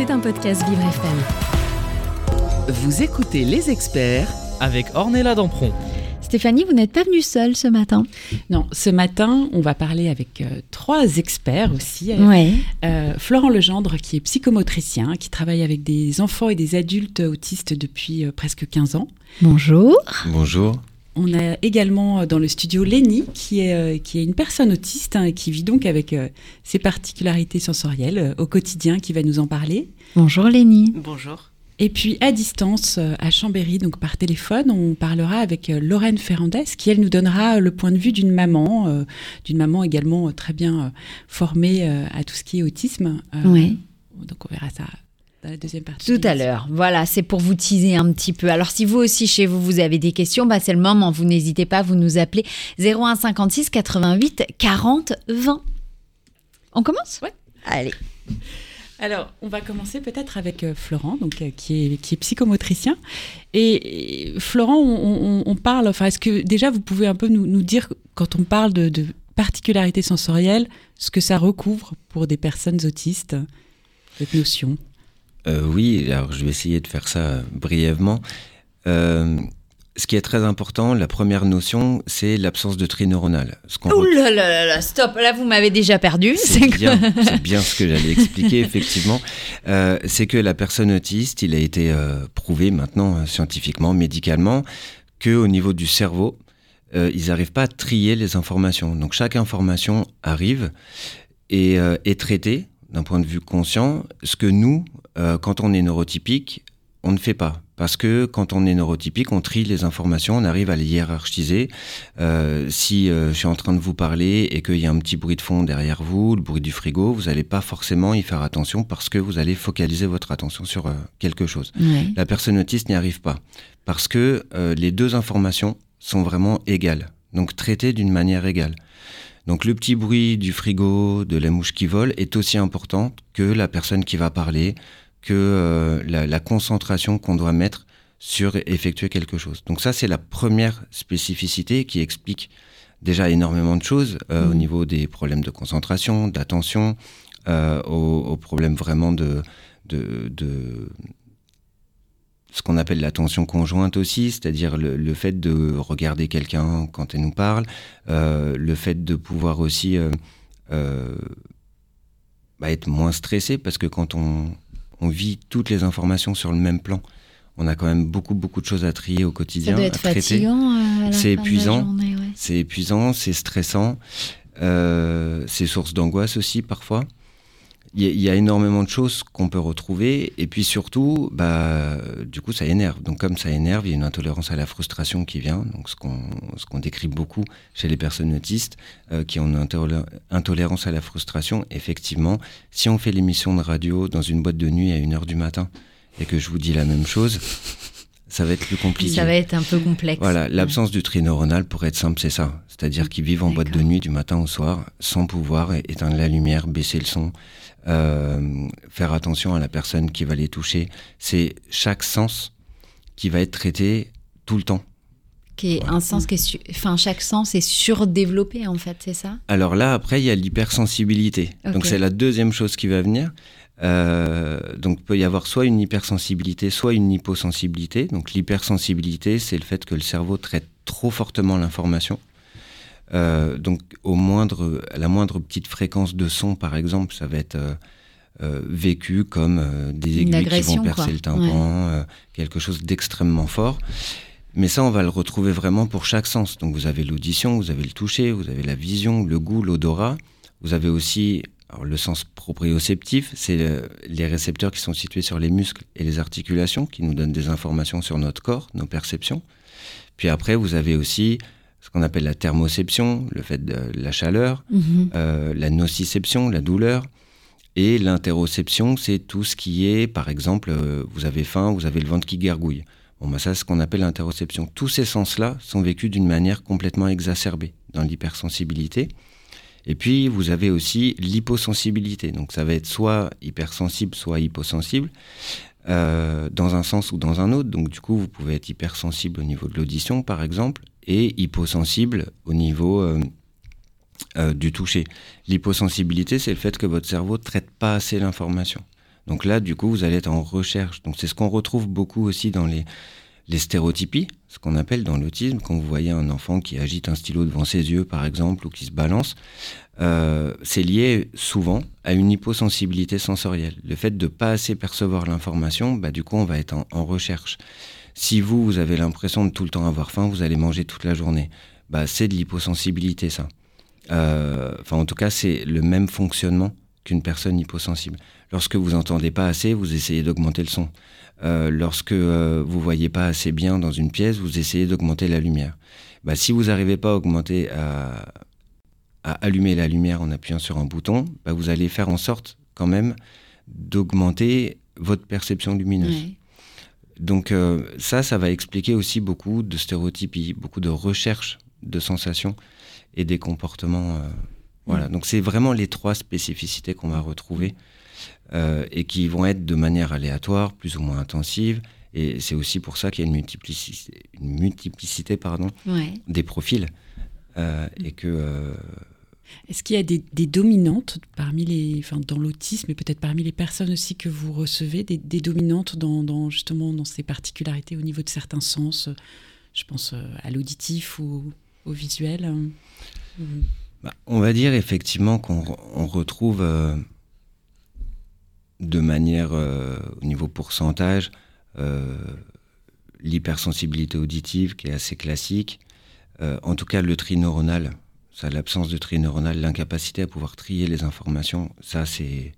C'est un podcast Vivre FM. Vous écoutez Les Experts avec Ornella Dampron. Stéphanie, vous n'êtes pas venue seule ce matin Non, ce matin, on va parler avec euh, trois experts aussi. Ouais. Euh, Florent Legendre, qui est psychomotricien, qui travaille avec des enfants et des adultes autistes depuis euh, presque 15 ans. Bonjour. Bonjour. On a également euh, dans le studio Lénie, qui est, euh, qui est une personne autiste hein, et qui vit donc avec euh, ses particularités sensorielles euh, au quotidien, qui va nous en parler. Bonjour Lénie. Bonjour. Et puis à distance, euh, à Chambéry, donc par téléphone, on parlera avec Lorraine Ferrandez, qui elle nous donnera le point de vue d'une maman, euh, d'une maman également très bien formée euh, à tout ce qui est autisme. Euh, Oui. Donc on verra ça dans la deuxième partie. Tout à l'heure. Voilà, c'est pour vous teaser un petit peu. Alors, si vous aussi chez vous, vous avez des questions, bah, c'est le moment. Vous n'hésitez pas, vous nous appelez 01 56 88 40 20. On commence? Ouais. Allez. Alors, on va commencer peut-être avec euh, Florent, donc, euh, qui, est, qui est psychomotricien. Et, et, Florent, on, on- on parle, enfin, est-ce que déjà vous pouvez un peu nous, nous dire, quand on parle de, de particularités sensorielles, ce que ça recouvre pour des personnes autistes, cette notion? Euh, oui, alors je vais essayer de faire ça euh, brièvement. Euh, ce qui est très important, la première notion, c'est l'absence de tri neuronal. Ce Ouh là là là stop. Là, vous m'avez déjà perdu. C'est bien, ce que j'allais expliquer, effectivement. Euh, c'est que la personne autiste, il a été euh, prouvé maintenant scientifiquement, médicalement, que au niveau du cerveau, euh, ils n'arrivent pas à trier les informations. Donc chaque information arrive et est traitée d'un point de vue conscient, ce que nous, euh, quand on est neurotypique, on ne fait pas. Parce que quand on est neurotypique, on trie les informations, on arrive à les hiérarchiser. Euh, si euh, je suis en train de vous parler et qu'il y a un petit bruit de fond derrière vous, le bruit du frigo, vous n'allez pas forcément y faire attention parce que vous allez focaliser votre attention sur euh, quelque chose. La personne autiste n'y arrive pas parce que les deux informations sont vraiment égales, donc traitées d'une manière égale. Donc le petit bruit du frigo, de la mouche qui vole est aussi important que la personne qui va parler, que euh, la, la concentration qu'on doit mettre sur effectuer quelque chose. Donc ça c'est la première spécificité qui explique déjà énormément de choses euh, au niveau des problèmes de concentration, d'attention, euh, aux, aux problèmes vraiment de, de, de ce qu'on appelle l'attention conjointe aussi, c'est-à-dire le, le fait de regarder quelqu'un quand elle nous parle, euh, le fait de pouvoir aussi euh, euh, bah, être moins stressé, parce que quand on, on vit toutes les informations sur le même plan, on a quand même beaucoup beaucoup de choses à trier au Ça quotidien, doit à être à C'est épuisant. ouais. C'est épuisant, c'est stressant, c'est source d'angoisse aussi parfois. Il y, a- énormément de choses qu'on peut retrouver et puis surtout, bah, du coup, ça énerve. Donc comme ça énerve, il y a une intolérance à la frustration qui vient, donc ce qu'on décrit beaucoup chez les personnes autistes euh, qui ont une intolé- intolérance à la frustration. Effectivement, si on fait l'émission de radio dans une boîte de nuit à 1h du matin et que je vous dis la même chose, ça va être plus compliqué. Ça va être un peu complexe. Voilà, l'absence du tri neuronal, pour être simple, c'est ça. C'est-à-dire qu'ils vivent en boîte de nuit du matin au soir, sans pouvoir éteindre la lumière, baisser le son, euh, faire attention à la personne qui va les toucher. C'est chaque sens qui va être traité tout le temps. Qui est un sens qui est, su- enfin, chaque sens est surdéveloppé en fait, c'est ça? Alors là, après, il y a l'hypersensibilité. Ok. Donc c'est la deuxième chose qui va venir. Euh, donc il peut y avoir soit une hypersensibilité, soit une hyposensibilité. Donc l'hypersensibilité, c'est le fait que le cerveau traite trop fortement l'information. Euh, donc au moindre, à la moindre petite fréquence de son, par exemple, ça va être euh, euh, vécu comme des aiguilles qui vont percer quoi. le tympan, quelque chose d'extrêmement fort. Mais ça, on va le retrouver vraiment pour chaque sens. Donc vous avez l'audition, vous avez le toucher, vous avez la vision, le goût, l'odorat. Vous avez aussi alors, le sens proprioceptif, c'est les récepteurs qui sont situés sur les muscles et les articulations, qui nous donnent des informations sur notre corps, nos perceptions. Puis après, vous avez aussi ce qu'on appelle la thermoception, le fait de la chaleur, Mhm. euh, la nociception, la douleur. Et l'interoception, c'est tout ce qui est, par exemple, euh, vous avez faim, vous avez le ventre qui gargouille. Bon, bah ça, c'est ce qu'on appelle l'interoception. Tous ces sens-là sont vécus d'une manière complètement exacerbée dans l'hypersensibilité. Et puis, vous avez aussi l'hyposensibilité. Donc, ça va être soit hypersensible, soit hyposensible, euh, dans un sens ou dans un autre. Donc, du coup, vous pouvez être hypersensible au niveau de l'audition, par exemple, et hyposensible au niveau euh, euh, du toucher. L'hyposensibilité, c'est le fait que votre cerveau ne traite pas assez l'information. Donc là, du coup, vous allez être en recherche. Donc c'est ce qu'on retrouve beaucoup aussi dans les, les stéréotypies, ce qu'on appelle dans l'autisme, quand vous voyez un enfant qui agite un stylo devant ses yeux, par exemple, ou qui se balance, euh, c'est lié souvent à une hyposensibilité sensorielle. Le fait de pas assez percevoir l'information, bah, du coup, on va être en, recherche. Si vous, vous avez l'impression de tout le temps avoir faim, vous allez manger toute la journée. Bah, c'est de l'hyposensibilité, ça. Euh, enfin, en tout cas, c'est le même fonctionnement qu'une personne hyposensible. Lorsque vous entendez pas assez, vous essayez d'augmenter le son. Euh, lorsque euh, vous voyez pas assez bien dans une pièce, vous essayez d'augmenter la lumière. Bah, si vous n'arrivez pas à augmenter, à, allumer la lumière en appuyant sur un bouton, bah, vous allez faire en sorte quand même d'augmenter votre perception lumineuse. Donc euh, ça, ça va expliquer aussi beaucoup de stéréotypes, beaucoup de recherches de sensations et des comportements. Voilà. Mm. Donc c'est vraiment les trois spécificités qu'on va retrouver euh, et qui vont être de manière aléatoire, plus ou moins intensive. Et c'est aussi pour ça qu'il y a une multiplicité, une multiplicité pardon, des profils. Euh, et que. Euh, Est-ce qu'il y a des, dominantes parmi les, enfin, dans l'autisme et peut-être parmi les personnes aussi que vous recevez, des, dominantes dans, justement dans ces particularités au niveau de certains sens Je pense à l'auditif ou au visuel. Hein. Bah, on va dire effectivement qu'on retrouve de manière euh, au niveau pourcentage, euh, l'hypersensibilité auditive qui est assez classique, euh, en tout cas le tri neuronal, ça l'absence de tri neuronal, l'incapacité à pouvoir trier les informations, ça c'est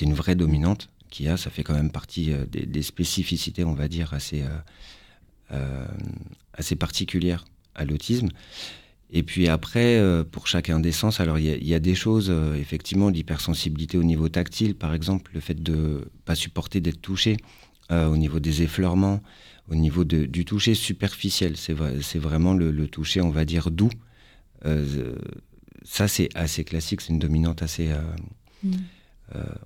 une vraie dominante qui a, ça fait quand même partie des, spécificités, on va dire, assez, assez particulières à l'autisme. Et puis après, euh, pour chacun des sens, alors il y, a des choses, euh, effectivement, l'hypersensibilité au niveau tactile, par exemple, le fait de pas supporter d'être touché, euh, au niveau des effleurements, au niveau du toucher superficiel, c'est vraiment le, toucher, on va dire, doux. ça, c'est assez classique, c'est une dominante assez, mm.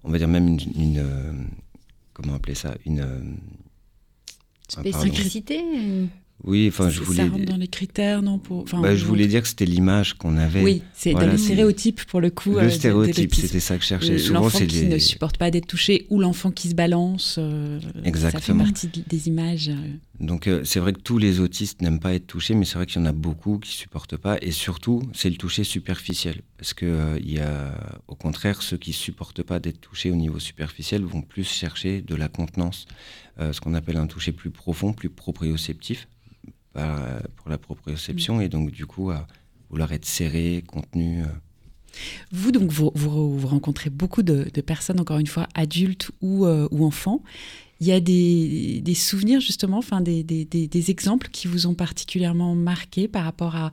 on va dire même une, comment appeler ça, une spécificité. Oui, enfin, je voulais. Ça rentre dans les critères, non pour... Bah, je voulais dire que c'était l'image qu'on avait. Oui, c'est dans le stéréotype pour le coup. Le euh, stéréotype, c'était ça que je cherchais. L'enfant qui ne supporte pas d'être touché ou l'enfant qui se balance. Euh, Exactement. Ça fait partie des images. Euh. Donc, c'est vrai que tous les autistes n'aiment pas être touchés, mais c'est vrai qu'il y en a beaucoup qui supportent pas. Et surtout, c'est le toucher superficiel, parce que il y a, au contraire, ceux qui supportent pas d'être touchés au niveau superficiel vont plus chercher de la contenance, ce qu'on appelle un toucher plus profond, plus proprioceptif pour la proprioception et donc du coup à vouloir être serré, contenu. Euh. Vous, donc, vous, vous, rencontrez beaucoup de, personnes, encore une fois, adultes ou, euh, ou enfants. Il y a des, des souvenirs, justement, enfin, des, des, des, exemples qui vous ont particulièrement marqué par rapport à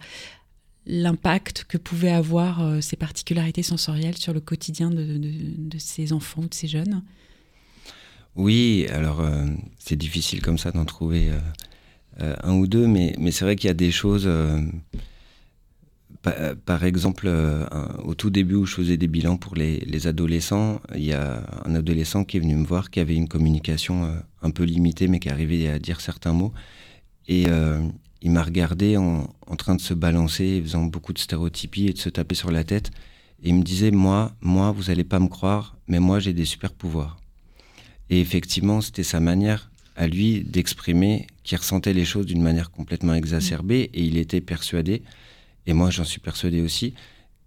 l'impact que pouvaient avoir euh, ces particularités sensorielles sur le quotidien de, de, ces enfants ou de ces jeunes? Oui, alors c'est difficile comme ça d'en trouver euh, un ou deux, mais, c'est vrai qu'il y a des choses. Euh, par, exemple, euh, au tout début où je faisais des bilans pour les, les, adolescents, il y a un adolescent qui est venu me voir qui avait une communication un peu limitée, mais qui arrivait à dire certains mots. Et il m'a regardé en, en, train de se balancer, faisant beaucoup de stéréotypies et de se taper sur la tête. Et il me disait, moi, moi, vous allez pas me croire, mais moi, j'ai des super pouvoirs. Et effectivement, c'était sa manière à lui d'exprimer qu'il ressentait les choses d'une manière complètement exacerbée et il était persuadé, et moi j'en suis persuadé aussi,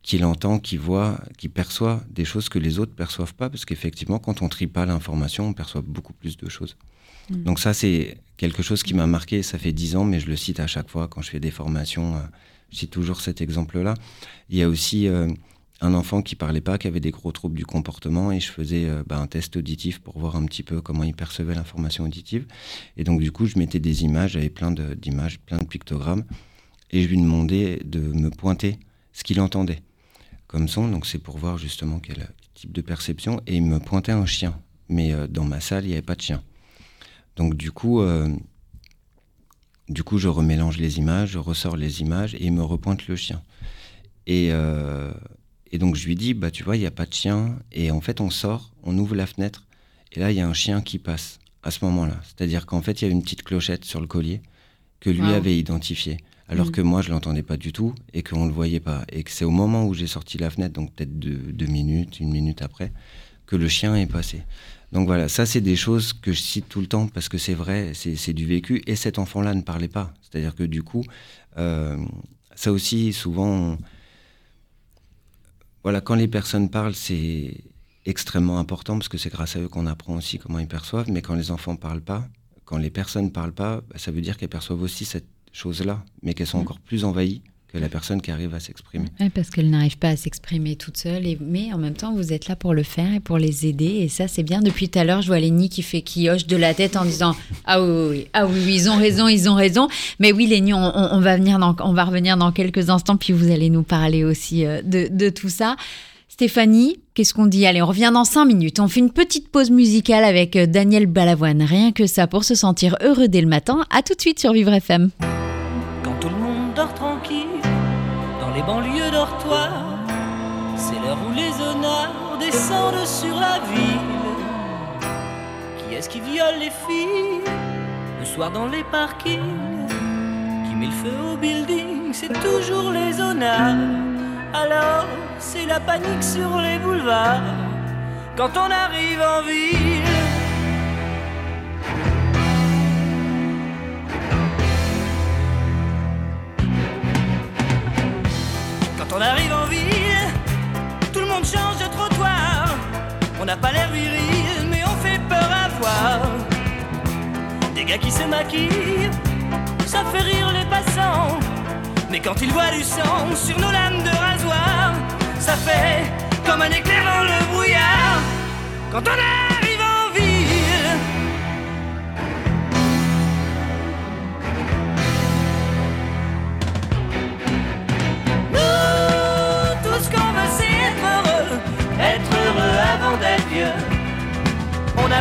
qu'il entend, qu'il voit, qu'il perçoit des choses que les autres perçoivent pas, parce qu'effectivement, quand on trie pas l'information, on perçoit beaucoup plus de choses. Mm. Donc ça, c'est quelque chose qui m'a marqué, ça fait dix ans, mais je le cite à chaque fois quand je fais des formations, euh, je cite toujours cet exemple-là. Il y a aussi euh, un enfant qui parlait pas, qui avait des gros troubles du comportement, et je faisais euh, bah, un test auditif pour voir un petit peu comment il percevait l'information auditive. Et donc du coup, je mettais des images, j'avais plein d'images, plein de pictogrammes, et je lui demandais de me pointer ce qu'il entendait comme son. Donc c'est pour voir justement quel type de perception. Et il me pointait un chien, mais euh, dans ma salle, il n'y avait pas de chien. Donc du coup, euh, du coup, je remélange les images, je ressors les images, et il me repointe le chien. Et et donc je lui dis, bah tu vois, il n'y a pas de chien. Et en fait, on sort, on ouvre la fenêtre, et là, il y a un chien qui passe à ce moment-là. C'est-à-dire qu'en fait, il y a une petite clochette sur le collier que lui avait identifiée. Alors mm. que moi, je l'entendais pas du tout et qu'on ne le voyait pas. Et que c'est au moment où j'ai sorti la fenêtre, donc peut-être deux, minutes, une minute après, que le chien est passé. Donc voilà, ça c'est des choses que je cite tout le temps parce que c'est vrai, c'est du vécu. Et cet enfant-là ne parlait pas. C'est-à-dire que du coup, euh, ça aussi, souvent, voilà, quand les personnes parlent, c'est extrêmement important parce que c'est grâce à eux qu'on apprend aussi comment ils perçoivent. Mais quand les enfants parlent pas, quand les personnes parlent pas, bah, ça veut dire qu'elles perçoivent aussi cette chose-là, mais qu'elles sont mmh. encore plus envahies la personne qui arrive à s'exprimer. parce qu'elle n'arrive pas à s'exprimer toute seule, mais en même temps, vous êtes là pour le faire et pour les aider, et ça, c'est bien. Depuis tout à l'heure, je vois Lénie qui fait qui hoche de la tête en disant Ah oui, ah oui, ils ont raison, ils ont raison. Mais oui, Lénie, on, va venir on va revenir dans quelques instants, puis vous allez nous parler aussi euh, de, de tout ça. Stéphanie, qu'est-ce qu'on dit? Allez, on revient dans 5 minutes. On fait une petite pause musicale avec euh, Daniel Balavoine. Rien que ça pour se sentir heureux dès le matin. À tout de suite sur Vivre FM. Banlieues dortoirs. C'est l'heure où les honneurs descendent sur la ville. Qui est-ce qui viole les filles le soir dans les parkings? Qui met le feu au building C'est toujours les honneurs. Alors c'est la panique sur les boulevards quand on arrive en ville. On arrive en ville, tout le monde change de trottoir. On n'a pas l'air viril, mais on fait peur à voir. Des gars qui se maquillent, ça fait rire les passants. Mais quand ils voient du sang sur nos lames de rasoir, ça fait comme un éclair dans le brouillard. Quand on arrive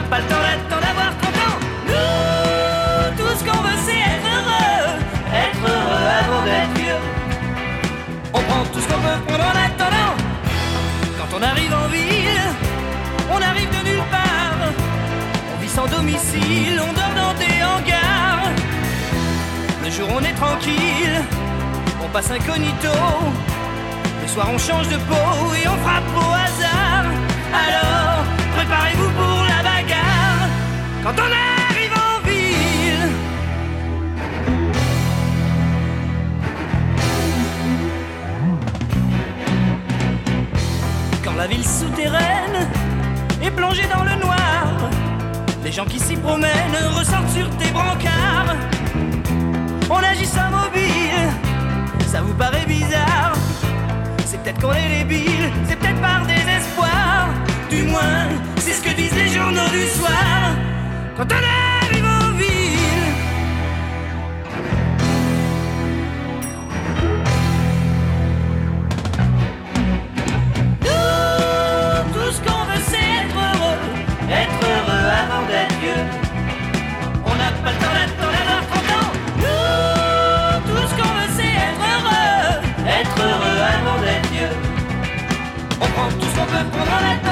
pas le temps d'attendre d'avoir content. Nous, tout ce qu'on veut, c'est être heureux. Être heureux avant d'être vieux. On prend tout ce qu'on veut prendre en attendant. Quand on arrive en ville, on arrive de nulle part. On vit sans domicile, on dort dans des hangars. Le jour, on est tranquille, on passe incognito. Le soir, on change de peau et on frappe au hasard. Alors, quand on arrive en ville. Quand la ville souterraine est plongée dans le noir, les gens qui s'y promènent ressortent sur tes brancards. On agit sans mobile, ça vous paraît bizarre. C'est peut-être qu'on est débile, c'est peut-être par désespoir. Du moins, c'est ce que disent les journaux du soir. Quand on arrive en ville. Nous, tout ce qu'on veut, c'est être heureux. Être heureux avant d'être vieux. On n'a pas le temps d'attendre d'avoir 30 ans. Nous, tout ce qu'on veut, c'est être heureux. Être heureux avant d'être vieux. On prend tout ce qu'on peut prendre en attendant.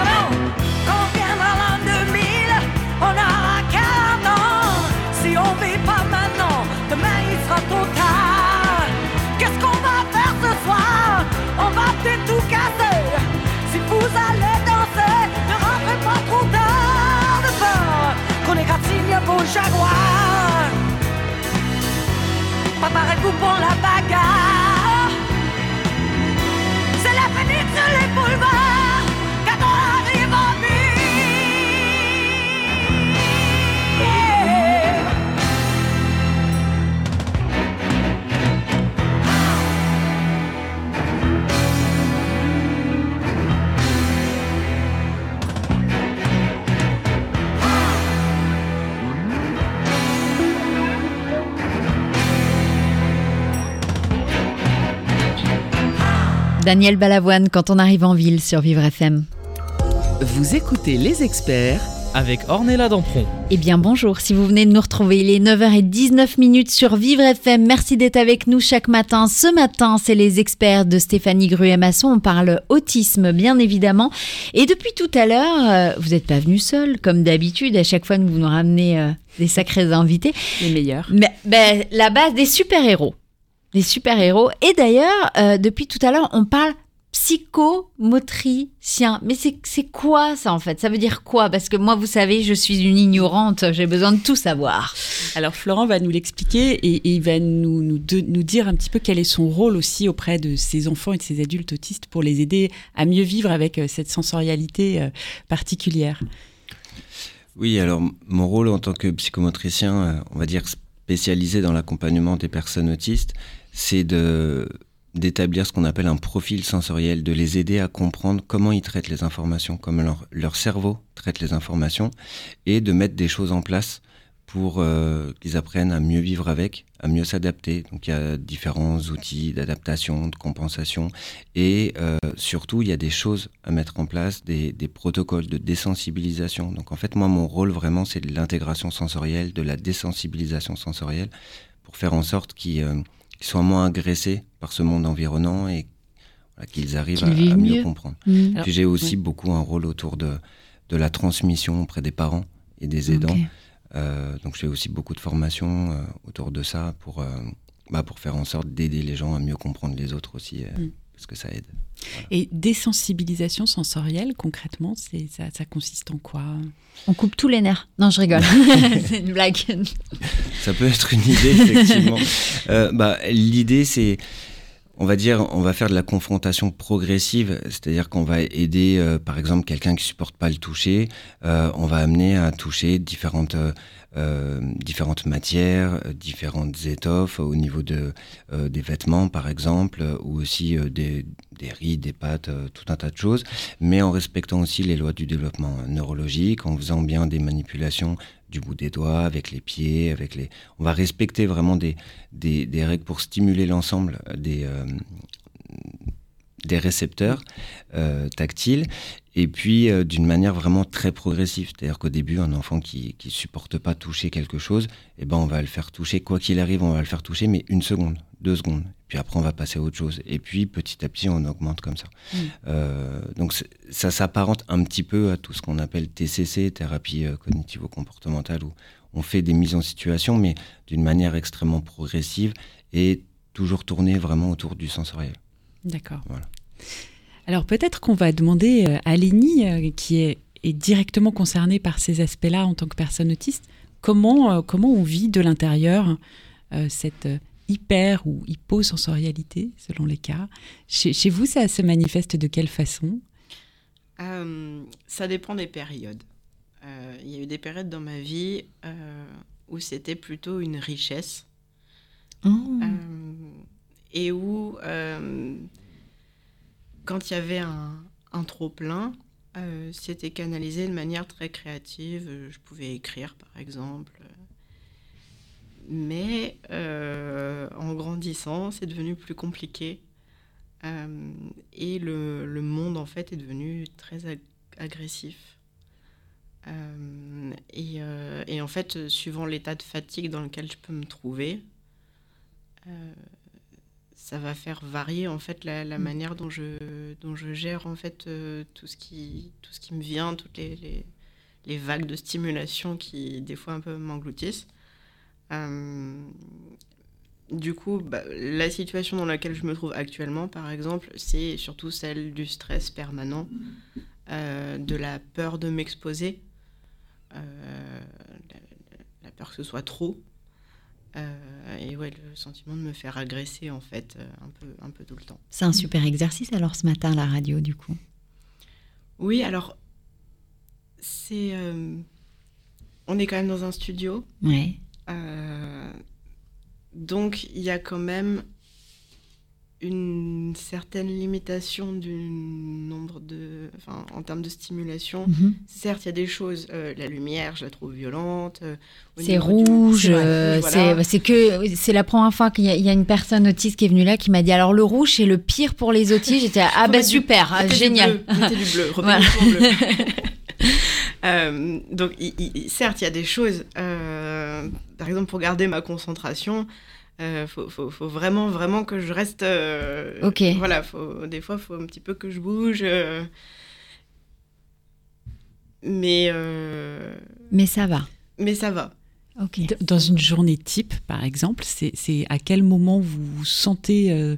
Vos jaguars. Préparez-vous pour la bagarre. Daniel Balavoine, quand on arrive en ville sur Vivre FM. Vous écoutez les experts avec Ornella Dampron. Eh bien bonjour, si vous venez de nous retrouver, il est 9h19 minutes sur Vivre FM. Merci d'être avec nous chaque matin. Ce matin, c'est les experts de Stéphanie Gruet-Masson. On parle autisme, bien évidemment. Et depuis tout à l'heure, euh, vous n'êtes pas venu seul, comme d'habitude. À chaque fois que vous nous ramenez euh, des sacrés invités. Les meilleurs. Mais ben, la base des super-héros. Des super-héros. Et d'ailleurs, euh, depuis tout à l'heure, on parle psychomotricien. Mais c'est c'est quoi ça en fait? Ça veut dire quoi? Parce que moi, vous savez, je suis une ignorante, j'ai besoin de tout savoir. Alors Florent va nous l'expliquer et, et il va nous, nous, de- nous dire un petit peu quel est son rôle aussi auprès de ces enfants et de ces adultes autistes pour les aider à mieux vivre avec euh, cette sensorialité euh, particulière. Oui, alors mon rôle en tant que psychomotricien, on va dire spécialisé dans l'accompagnement des personnes autistes, c'est d'établir ce qu'on appelle un profil sensoriel, de les aider à comprendre comment ils traitent les informations, comment leur, leur cerveau traite les informations, et de mettre des choses en place pour euh, qu'ils apprennent à mieux vivre avec, à mieux s'adapter. Donc il y a différents outils d'adaptation, de compensation, et euh, surtout il y a des choses à mettre en place, des, des protocoles de désensibilisation. Donc en fait moi mon rôle vraiment c'est de l'intégration sensorielle, de la désensibilisation sensorielle, pour faire en sorte qu'ils euh, soient moins agressés par ce monde environnant et voilà, qu'ils arrivent à, mieux, mieux. comprendre. Mm. Puis j'ai aussi oui. beaucoup un rôle autour de, de la transmission auprès des parents et des aidants. Euh, donc je fais aussi beaucoup de formations euh, autour de ça pour, euh, bah, pour faire en sorte d'aider les gens à mieux comprendre les autres aussi, euh, Mm. parce que ça aide. Et désensibilisation sensorielle, concrètement, c'est ça, ça consiste en quoi? On coupe tous les nerfs. Non, je rigole. c'est une blague. Ça peut être une idée, effectivement. Euh, bah, L'idée, c'est, on va dire, on va faire de la confrontation progressive, c'est-à-dire qu'on va aider, euh, par exemple, quelqu'un qui supporte pas le toucher, euh, on va amener à toucher différentes, euh, différentes matières, euh, différentes étoffes au niveau de, euh, des vêtements, par exemple, ou aussi des, des riz, des pâtes, tout un tas de choses, mais en respectant aussi les lois du développement neurologique, en faisant bien des manipulations du bout des doigts, avec les pieds, avec les. On va respecter vraiment des, des, des règles pour stimuler l'ensemble des, des récepteurs tactiles, et puis euh, d'une manière vraiment très progressive. C'est-à-dire qu'au début, un enfant qui ne supporte pas toucher quelque chose, eh ben, on va le faire toucher, quoi qu'il arrive, on va le faire toucher, mais une seconde, deux secondes. Puis après, on va passer à autre chose. Et puis, petit à petit, on augmente comme ça. Mm. Euh, donc, ça s'apparente un petit peu à tout ce qu'on appelle TCC, thérapie euh, cognitivo-comportementale, où on fait des mises en situation, mais d'une manière extrêmement progressive et toujours tournée vraiment autour du sensoriel. D'accord. Voilà. Alors peut-être qu'on va demander euh, à Lénie, euh, qui est, est directement concernée par ces aspects-là en tant que personne autiste, comment, euh, comment on vit de l'intérieur euh, cette hyper ou hyposensorialité, selon les cas. Chez, chez vous, ça se manifeste de quelle façon? Euh, ça dépend des périodes. Euh, Il y a eu des périodes dans ma vie euh, où c'était plutôt une richesse Oh. euh, et où, euh, quand il y avait un, trop-plein, euh, c'était canalisé de manière très créative. Euh, Je pouvais écrire, par exemple. Mais euh, en grandissant, c'est devenu plus compliqué. Et le, monde, en fait, est devenu très ag- agressif. Et, en fait, suivant l'état de fatigue dans lequel je peux me trouver, ça va faire varier en fait la, la manière dont je, dont je gère en fait euh, tout, ce qui, tout ce qui me vient, toutes les, les, les vagues de stimulation qui des fois un peu m'engloutissent. Euh, du coup, bah, la situation dans laquelle je me trouve actuellement, par exemple, c'est surtout celle du stress permanent, euh, de la peur de m'exposer, la, la peur que ce soit trop, euh, et ouais, le sentiment de me faire agresser en fait euh, un peu, un peu tout le temps. C'est un super exercice alors ce matin, la radio, du coup. Oui, alors c'est, euh, on est quand même dans un studio, Ouais. euh, donc il y a quand même une certaine limitation du nombre de, enfin, en termes de stimulation. Mhm. Certes, il y a des choses, euh, la lumière, je la trouve violente. euh, C'est du- rouge, c'est vrai, euh, rouge, c'est voilà. que c'est la première fois qu'il y, a- il y a une personne autiste qui est venue là qui m'a dit alors le rouge c'est le pire pour les autistes. J'étais ah bah du- super, ah, du génial. mettez du bleu, Voilà. du bleu. Euh, donc, certes, il y a des choses. par exemple, pour garder ma concentration, il faut, faut- faut vraiment, vraiment que je reste. euh, Ok. Voilà, faut, des fois, il faut un petit peu que je bouge. euh, mais, euh, Mais ça va. mais ça va. Ok. D- Dans une journée type, par exemple, c'est à quel moment vous sentez euh,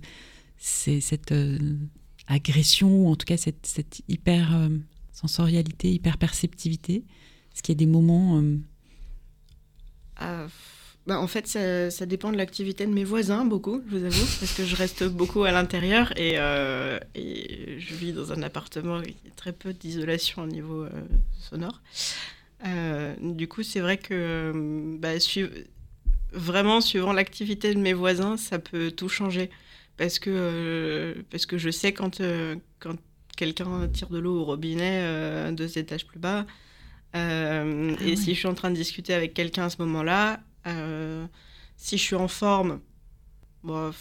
c'est- cette euh, agression, ou en tout cas cette, cette hyper euh, sensorialité, hyper perceptivité? Est-ce qu'il y a des moments... euh, Ah, bah, en fait, ça, ça dépend de l'activité de mes voisins, beaucoup, je vous avoue, parce que je reste beaucoup à l'intérieur et, euh, et je vis dans un appartement avec très peu d'isolation au niveau euh, sonore. Euh, du coup, c'est vrai que bah, vraiment, suivant l'activité de mes voisins, ça peut tout changer. Parce que, parce que je sais quand, quand quelqu'un tire de l'eau au robinet deux étages plus bas. Euh, Ah et ouais. si je suis en train de discuter avec quelqu'un à ce moment-là, euh, si je suis en forme, bon,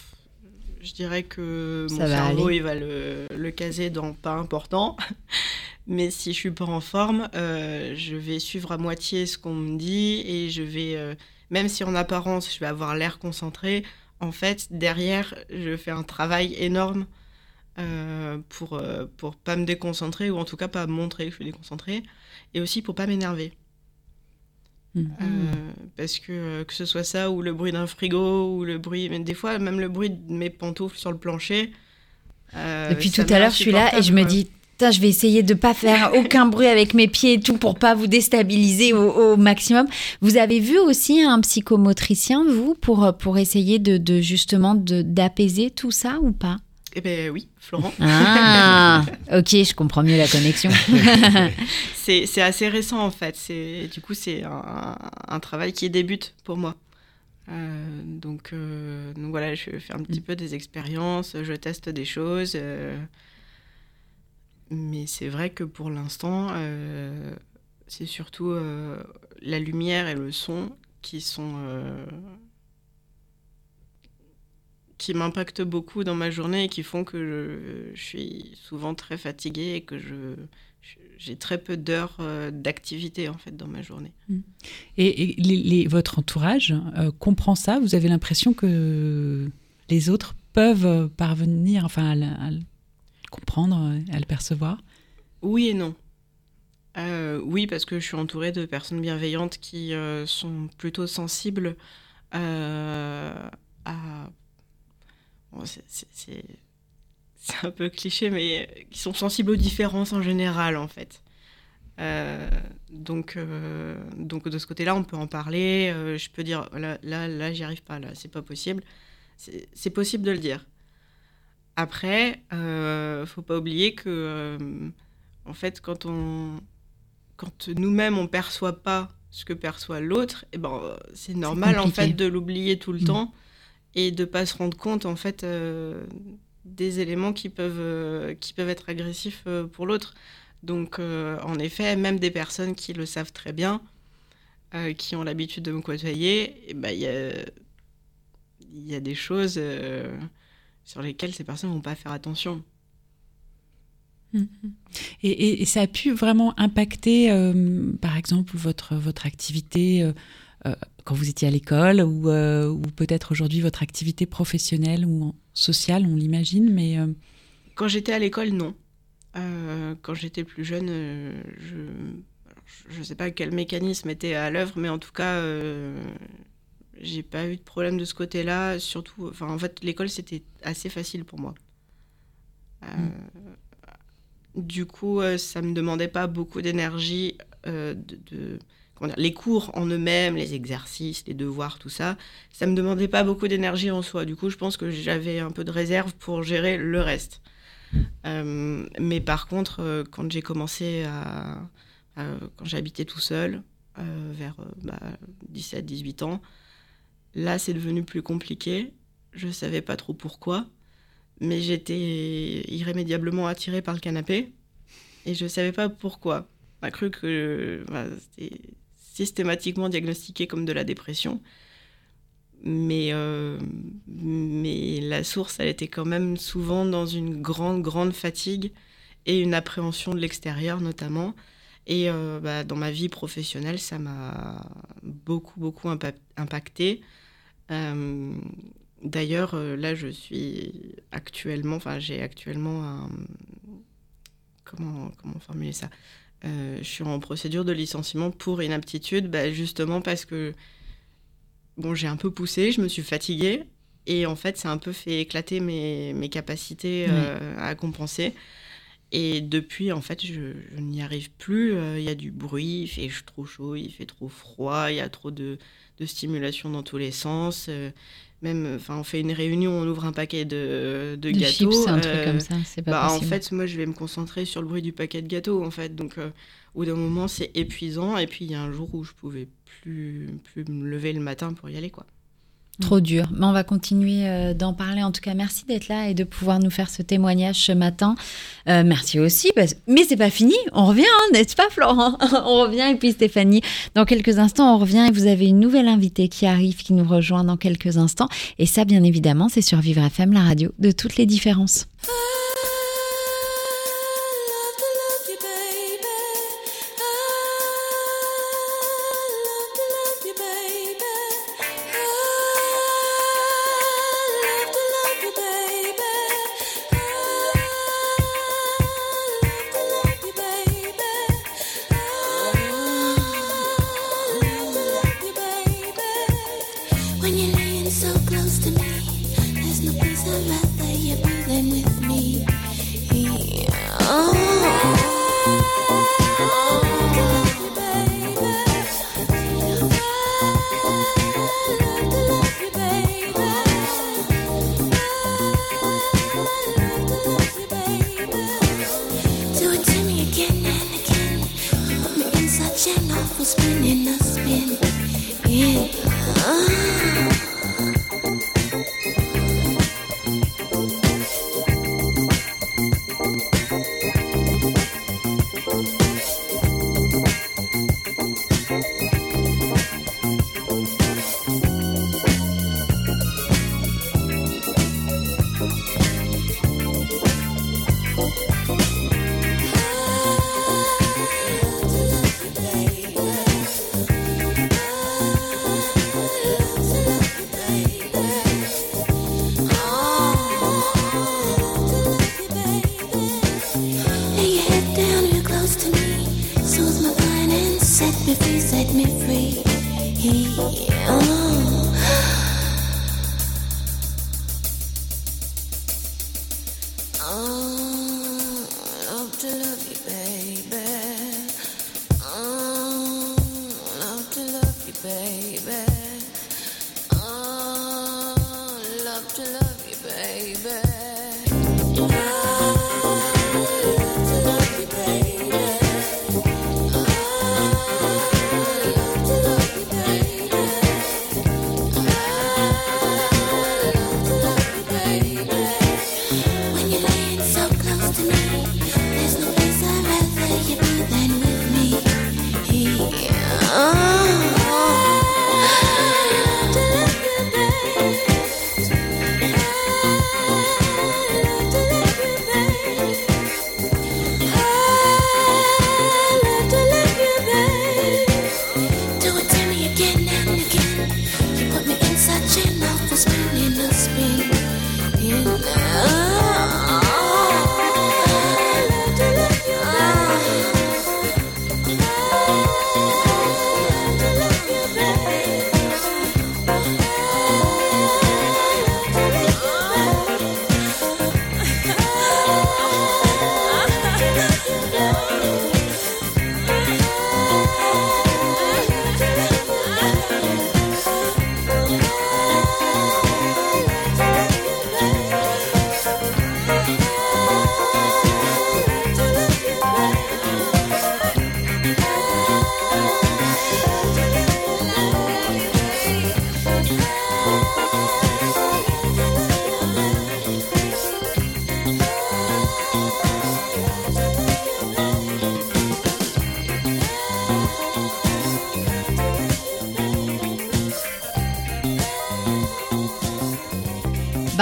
je dirais que mon va cerveau aller. il va le, le caser dans pas important. Mais si je suis pas en forme, euh, je vais suivre à moitié ce qu'on me dit et je vais, euh, même si en apparence je vais avoir l'air concentré, en fait derrière je fais un travail énorme euh, pour pour pas me déconcentrer ou en tout cas pas montrer que je suis déconcentré et aussi pour pas m'énerver. Mhm. Euh, parce que euh, que ce soit ça ou le bruit d'un frigo ou le bruit, mais des fois même le bruit de mes pantoufles sur le plancher. euh, Depuis tout à l'heure, je suis là et je me dis, Putain, je vais essayer de pas faire aucun bruit avec mes pieds et tout pour pas vous déstabiliser au, au maximum. Vous avez vu aussi un psychomotricien, vous, pour, pour essayer de, de justement de- d'apaiser tout ça ou pas? Eh ben oui, Florent. Ah, ok, je comprends mieux la connexion. C'est assez récent en fait. Du coup c'est un, un travail qui débute pour moi. Euh, donc, euh, donc voilà, je fais un petit peu des expériences, je teste des choses. euh, mais c'est vrai que pour l'instant, c'est surtout la lumière et le son qui sont qui m'impactent beaucoup dans ma journée et qui font que je, je suis souvent très fatiguée et que je j'ai très peu d'heures euh, d'activité en fait dans ma journée. Et, et les- les- votre entourage euh, comprend ça? Vous avez l'impression que les autres peuvent parvenir enfin, à, le- à le comprendre, à le percevoir? Oui et non. Euh, oui, parce que je suis entourée de personnes bienveillantes qui euh, sont plutôt sensibles à. Bon, c'est- un peu cliché, mais qui sont sensibles aux différences en général, en fait. Euh, donc, euh, donc de ce côté-là, on peut en parler. euh, je peux dire là, là, là j'y arrive pas, là, c'est pas possible. C'est possible de le dire. Après, euh, faut pas oublier que, euh, en fait, quand on, quand nous-mêmes on perçoit pas ce que perçoit l'autre, et ben euh, c'est normal en fait de l'oublier tout le Mm. temps et de pas se rendre compte en fait euh, des éléments qui peuvent euh, qui peuvent être agressifs euh, pour l'autre. Donc, en effet, même des personnes qui le savent très bien, qui ont l'habitude de me côtoyer, eh ben, il y, a, des choses sur lesquelles ces personnes vont pas faire attention. Mhm. Et, ça a pu vraiment impacter, par exemple, votre, votre activité quand vous étiez à l'école ou, euh, ou peut-être aujourd'hui votre activité professionnelle ou sociale, on l'imagine, mais euh, Quand j'étais à l'école, non. Euh, quand j'étais plus jeune, je ne sais pas quel mécanisme était à l'œuvre, mais en tout cas, j'ai pas eu de problème de ce côté-là. Surtout, enfin, en fait, l'école c'était assez facile pour moi. Du coup, ça me demandait pas beaucoup d'énergie. de, les cours en eux-mêmes, les exercices, les devoirs, tout ça, ça me demandait pas beaucoup d'énergie en soi. Du coup, je pense que j'avais un peu de réserve pour gérer le reste. Euh, mais par contre, euh, quand j'ai commencé à. quand habité tout seul, euh, vers euh, bah, 17-18 ans, là, c'est devenu plus compliqué. Je savais pas trop pourquoi, mais j'étais irrémédiablement attirée par le canapé et je savais pas pourquoi. On a cru que bah, c'était systématiquement diagnostiqué comme de la dépression. Mais, euh, mais la source, elle était quand même souvent dans une grande, grande fatigue et une appréhension de l'extérieur notamment. Et euh, bah, dans ma vie professionnelle, ça m'a beaucoup, beaucoup impa- impacté. Euh, D'ailleurs, là, je suis actuellement, enfin, j'ai actuellement un. Comment, comment formuler ça? Je suis en procédure de licenciement pour inaptitude, bah, justement parce que bon, j'ai un peu poussé, je me suis fatiguée Et en fait, ça a un peu fait éclater mes, mes capacités euh, à compenser. Et depuis, en fait, je, je n'y arrive plus. Euh, Il y a du bruit, il fait trop chaud, il fait trop froid, il y a trop de, de stimulation dans tous les sens. Euh, même, enfin, on fait une réunion, on ouvre un paquet de, de De gâteaux. chips, un truc euh, comme ça, c'est pas bah, en fait, moi, je vais me concentrer sur le bruit du paquet de gâteaux, en fait. Donc, euh, au bout d'un moment, c'est épuisant. Et puis, il y a un jour où je pouvais plus, plus me lever le matin pour y aller, quoi. Trop dur. Mais on va continuer euh, d'en parler. En tout cas, merci d'être là et de pouvoir nous faire ce témoignage ce matin. Euh, merci aussi. parce- Mais c'est pas fini. On revient, hein, n'est-ce pas, Florent? On revient. Et puis Stéphanie, dans quelques instants, on revient et vous avez une nouvelle invitée qui arrive, qui nous rejoint dans quelques instants. Et ça, bien évidemment, c'est sur Vivre FM, la radio de toutes les différences. Oh.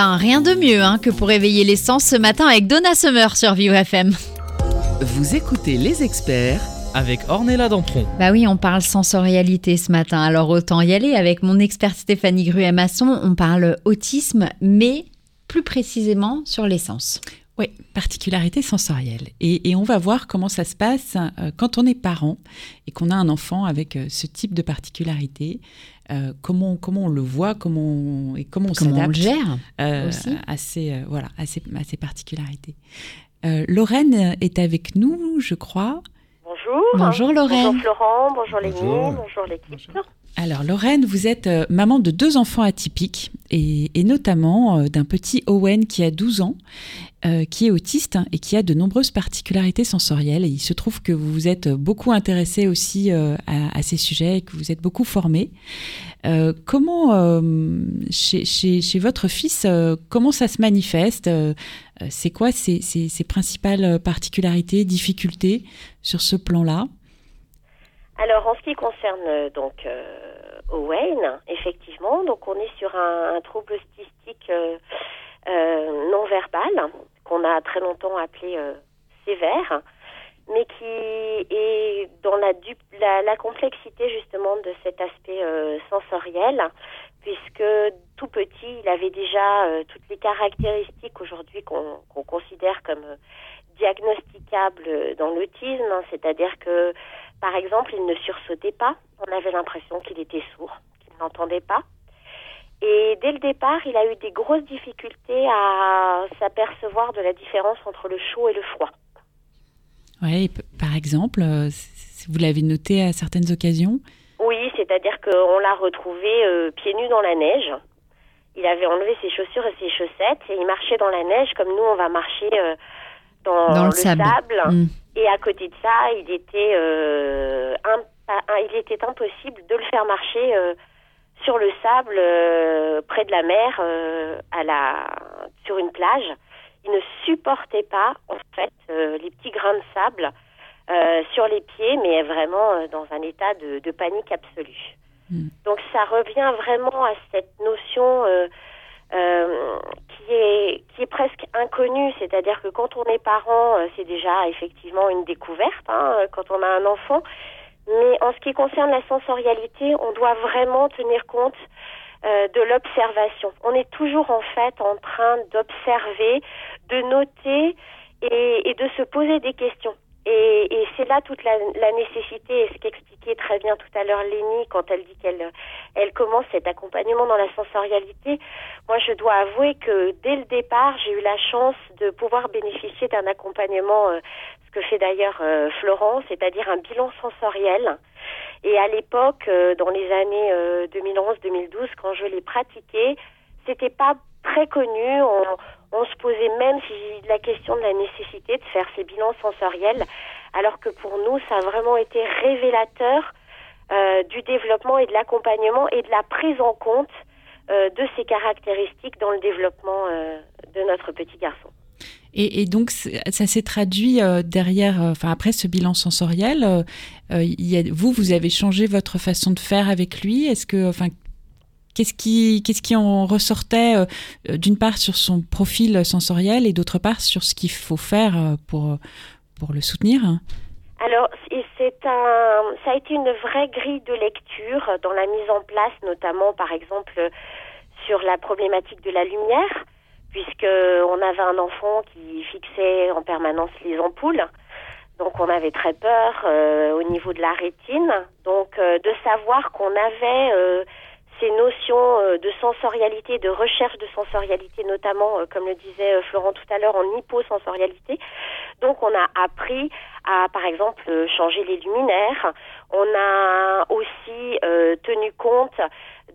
Ben, rien de mieux hein, que pour réveiller les sens ce matin avec Donna Summer sur Vivre FM. Vous écoutez les experts avec Ornella Dampron. Bah oui, on parle sensorialité ce matin, alors autant y aller avec mon experte Stéphanie Gruet-Masson. On parle autisme, mais plus précisément sur les sens. Oui, particularité sensorielle. Et, et on va voir comment ça se passe euh, quand on est parent et qu'on a un enfant avec euh, ce type de particularité. Euh, comment, comment on le voit, comment on, et comment on Comment on le s'adapte gère euh, aussi. à, ces, euh, voilà, à, ces, à ces particularités. Euh, Lorraine est avec nous, je crois. Bonjour. Bonjour Lorraine. Bonjour Florent, bonjour Lénie, Bonjour. bonjour l'équipe. Alors Lorraine, vous êtes euh, maman de deux enfants atypiques et, et notamment euh, d'un petit Owen qui a 12 ans, euh, qui est autiste hein, et qui a de nombreuses particularités sensorielles. Il se trouve que vous vous êtes beaucoup intéressé aussi euh, à, ces sujets et que vous êtes beaucoup formé. Euh, comment, chez, votre fils, comment ça se manifeste C'est quoi ses, principales particularités, difficultés sur ce plan-là? Alors en ce qui concerne donc Owen, effectivement, donc on est sur un, trouble autistique non verbal qu'on a très longtemps appelé euh, sévère, mais qui est dans la, la, complexité justement de cet aspect euh, sensoriel, puisque tout petit, il avait déjà euh, toutes les caractéristiques aujourd'hui qu'on considère comme diagnosticables dans l'autisme, hein, c'est-à-dire que par exemple, il ne sursautait pas. On avait l'impression qu'il était sourd, qu'il n'entendait pas. Et dès le départ, il a eu des grosses difficultés à s'apercevoir de la différence entre le chaud et le froid. P- par exemple, euh, vous l'avez noté à certaines occasions? Oui, c'est-à-dire qu'on l'a retrouvé euh, pieds nus dans la neige. Il avait enlevé ses chaussures et ses chaussettes et il marchait dans la neige comme nous, on va marcher euh, dans, Dans le le sable. sable. Mm. Et à côté de ça, il était, euh, impa- il était impossible de le faire marcher sur le sable euh, près de la mer, euh, à la, sur une plage. Il ne supportait pas, en fait, euh, les petits grains de sable sur les pieds, mais vraiment dans un état de, de panique absolue. Mm. Donc ça revient vraiment à cette notion qui est qui est presque inconnue, c'est-à-dire que quand on est parent, c'est déjà effectivement une découverte hein, quand on a un enfant. Mais en ce qui concerne la sensorialité, on doit vraiment tenir compte euh, de l'observation. On est toujours en fait en train d'observer, de noter et, et de se poser des questions. Et, et c'est là toute la, la nécessité, et ce qu'expliquait très bien tout à l'heure Lénie quand elle dit qu'elle elle commence cet accompagnement dans la sensorialité. Moi, je dois avouer que dès le départ, j'ai eu la chance de pouvoir bénéficier d'un accompagnement, euh, ce que fait d'ailleurs euh, Florence, c'est-à-dire un bilan sensoriel. Et à l'époque, euh, dans les années euh, 2011-2012, quand je l'ai pratiqué, c'était pas très connu. On, on se posait même la question de la nécessité de faire ces bilans sensoriels, alors que pour nous, ça a vraiment été révélateur euh, du développement et de l'accompagnement et de la prise en compte euh, de ces caractéristiques dans le développement euh, de notre petit garçon. Et, donc, ça s'est traduit derrière, enfin après ce bilan sensoriel. vous, vous avez changé votre façon de faire avec lui. Est-ce que, enfin, qu'est-ce qui, qu'est-ce qui en ressortait euh, d'une part sur son profil sensoriel et d'autre part sur ce qu'il faut faire euh, pour pour le soutenir? Alors, c'est un, ça a été une vraie grille de lecture dans la mise en place, notamment par exemple sur la problématique de la lumière, puisque on avait un enfant qui fixait en permanence les ampoules. Donc on avait très peur euh, au niveau de la rétine. Donc de savoir qu'on avait ces notions euh, de sensorialité, de recherche de sensorialité, notamment, euh, comme le disait euh, Florent tout à l'heure, en hyposensorialité. Donc on a appris à, par exemple, changer les luminaires. On a aussi tenu compte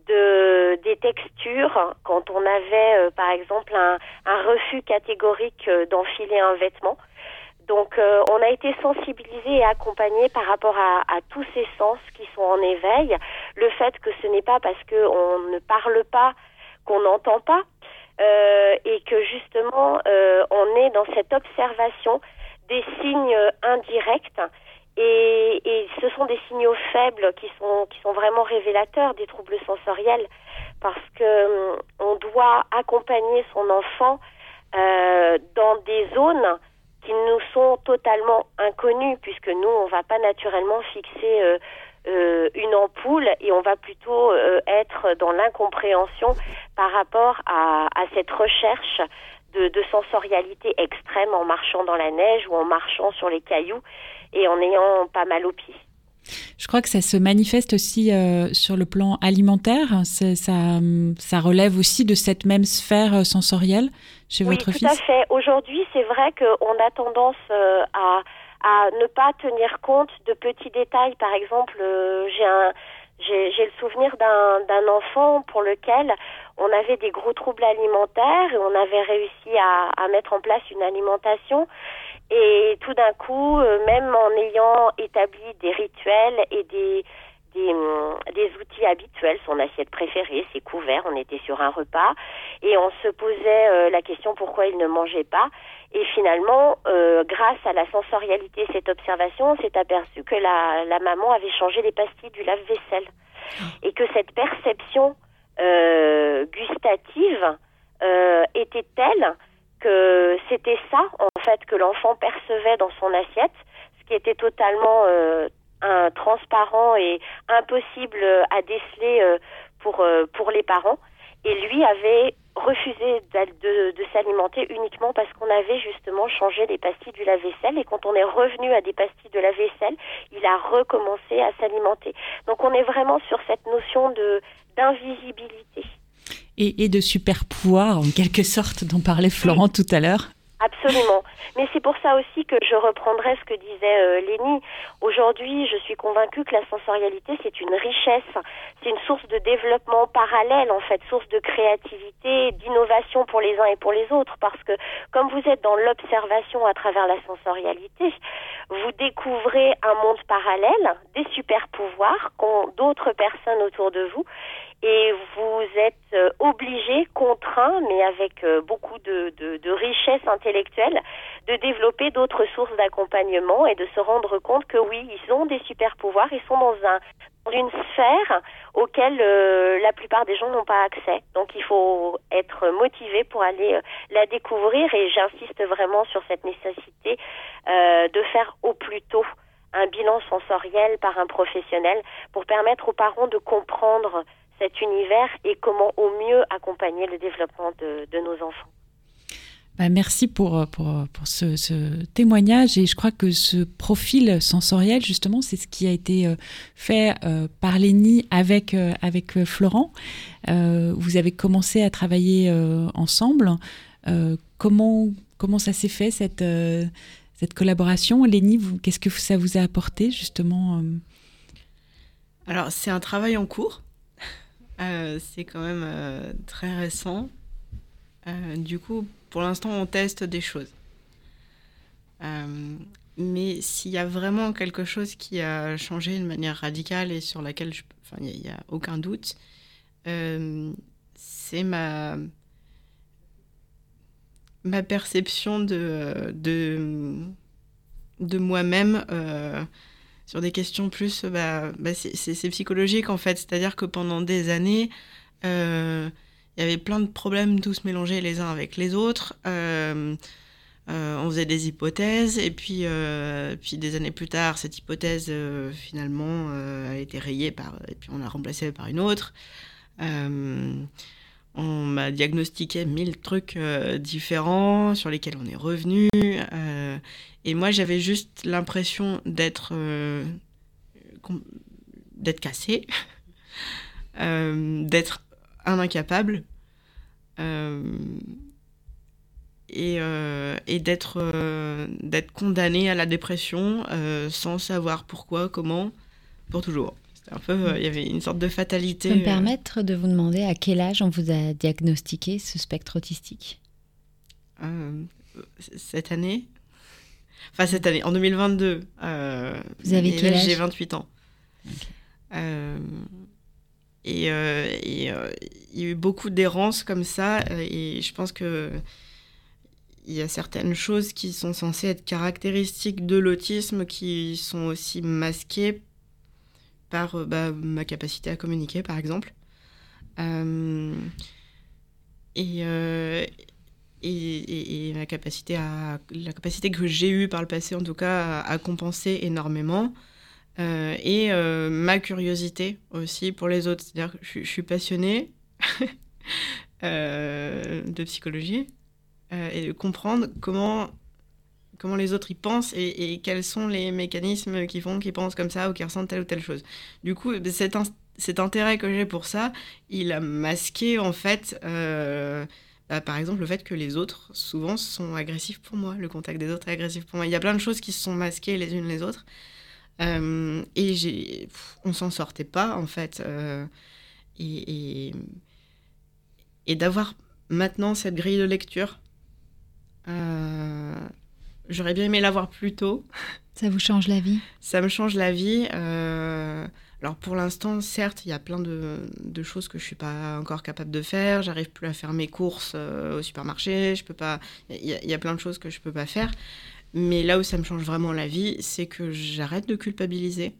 de des textures quand on avait, par exemple, un, refus catégorique d'enfiler un vêtement. Donc, euh, on a été sensibilisé et accompagné par rapport à, à tous ces sens qui sont en éveil. Le fait que ce n'est pas parce qu'on ne parle pas qu'on n'entend pas, euh, et que justement, euh, on est dans cette observation des signes indirects. Et, et ce sont des signaux faibles qui sont qui sont vraiment révélateurs des troubles sensoriels, parce que hum, on doit accompagner son enfant euh, dans des zones qui nous sont totalement inconnues, puisque nous, on va pas naturellement fixer euh, euh, une ampoule et on va plutôt euh, être dans l'incompréhension par rapport à, cette recherche de, sensorialité extrême en marchant dans la neige ou en marchant sur les cailloux et en ayant pas mal aux pieds. Je crois que ça se manifeste aussi sur le plan alimentaire. Ça, relève aussi de cette même sphère sensorielle chez Oui, votre tout à fait. Aujourd'hui, c'est vrai qu'on a tendance euh, à, à ne pas tenir compte de petits détails. Par exemple, euh, j'ai un j'ai j'ai le souvenir d'un d'un enfant pour lequel on avait des gros troubles alimentaires et on avait réussi à, à mettre en place une alimentation. Et tout d'un coup, euh, même en ayant établi des rituels et des, des, hum, des outils habituels, son assiette préférée, ses couverts, on était sur un repas, et on se posait euh, la question pourquoi il ne mangeait pas. Et finalement, euh, grâce à la sensorialité et cette observation, on s'est aperçu que la, la maman avait changé les pastilles du lave-vaisselle. Et que cette perception euh, gustative était telle que c'était ça, en fait, que l'enfant percevait dans son assiette, ce qui était totalement un, transparent et impossible à déceler euh, pour, euh, pour les parents. Et lui avait refusé de, de s'alimenter uniquement parce qu'on avait justement changé les pastilles du lave-vaisselle. Et quand on est revenu à des pastilles de lave-vaisselle, il a recommencé à s'alimenter. Donc on est vraiment sur cette notion d'invisibilité. Et, et de super pouvoir, en quelque sorte, dont parlait Florent tout à l'heure. Absolument. Mais c'est pour ça aussi que je reprendrai ce que disait euh. Aujourd'hui, je suis convaincue que la sensorialité, c'est une richesse. C'est une source de développement parallèle, en fait, source de créativité, d'innovation pour les uns et pour les autres. Parce que comme vous êtes dans l'observation à travers la sensorialité, vous découvrez un monde parallèle, des super pouvoirs qu'ont d'autres personnes autour de vous et vous êtes euh, obligé, contraint, mais avec euh, beaucoup de, de, de richesse intellectuelle, de développer d'autres sources d'accompagnement et de se rendre compte que oui, ils ont des super pouvoirs, ils sont dans un dans une sphère auquel euh, la plupart des gens n'ont pas accès. Donc il faut être motivé pour aller euh, la découvrir et j'insiste vraiment sur cette nécessité euh, de faire au plus tôt un bilan sensoriel par un professionnel pour permettre aux parents de comprendre cet univers et comment au mieux accompagner le développement de, de nos enfants. Bah, merci pour, pour, pour ce, ce témoignage et je crois que ce profil sensoriel, justement, c'est ce qui a été euh, fait euh, par Lénie avec, euh, avec euh, Florent. Euh, vous avez commencé à travailler euh, ensemble. Euh, comment, comment ça s'est fait, cette, euh, cette collaboration? Lénie, qu'est-ce que ça vous a apporté, justement euh? Alors, c'est un travail en cours. Euh, c'est quand même euh, très récent. Euh, du coup, pour l'instant, on teste des choses. Mais s'il y a vraiment quelque chose qui a changé de manière radicale et sur laquelle je- enfin, il n'y a, aucun doute, c'est ma, ma perception de, de, de moi-même sur des questions plus, bah, bah, c'est- psychologique en fait. C'est-à-dire que pendant des années, euh, il y avait plein de problèmes tous mélangés les uns avec les autres. Euh, euh, on faisait des hypothèses et puis, euh, puis des années plus tard, cette hypothèse euh, finalement euh, a été rayée par, et puis on l'a remplacée par une autre. On m'a diagnostiqué mille trucs euh, différents sur lesquels on est revenu. euh, et moi, j'avais juste l'impression d'être euh, d'être cassé, euh, d'être un incapable. et, et d'être d'être condamné à la dépression sans savoir pourquoi, comment, pour toujours. Un peu, euh, il y avait une sorte de fatalité. Je peux me euh, permettre de vous demander à quel âge on vous a diagnostiqué ce spectre autistique? Euh, cette année? Enfin, cette année, en 2022. euh, Vous avez quel âge? J'ai 28 ans. Et euh, et, il y a eu beaucoup d'errances comme ça. Et je pense que il y a certaines choses qui sont censées être caractéristiques de l'autisme qui sont aussi masquées par euh, bah, ma capacité à communiquer, par exemple. Euh, et, euh, et, et- ma capacité à la capacité que j'ai eue par le passé en tout cas à, compenser énormément et ma curiosité aussi pour les autres c'est-à-dire que je, suis- je suis passionnée de psychologie et de comprendre comment, comment les autres y pensent et, quels sont les mécanismes qui font qu'ils pensent comme ça ou qu'ils ressentent telle ou telle chose. Du coup, ben, cet, intérêt que j'ai pour ça, il a masqué en fait, euh, bah, par exemple, le fait que les autres souvent sont agressifs pour moi, le contact des autres est agressif pour moi. Il y a plein de choses qui se sont masquées les unes les autres. Euh, et j'ai, on s'en sortait pas en fait. euh, et, d'avoir maintenant cette grille de lecture, euh, j'aurais bien aimé l'avoir plus tôt. Ça vous change la vie? Ça me change la vie. euh, alors pour l'instant, certes, il y a plein de, de choses que je suis pas encore capable de faire. J'arrive plus à faire mes courses euh, au supermarché. Je peux pas. Il y, y a plein de choses que je peux pas faire. Mais là où ça me change vraiment la vie, c'est que j'arrête de culpabiliser.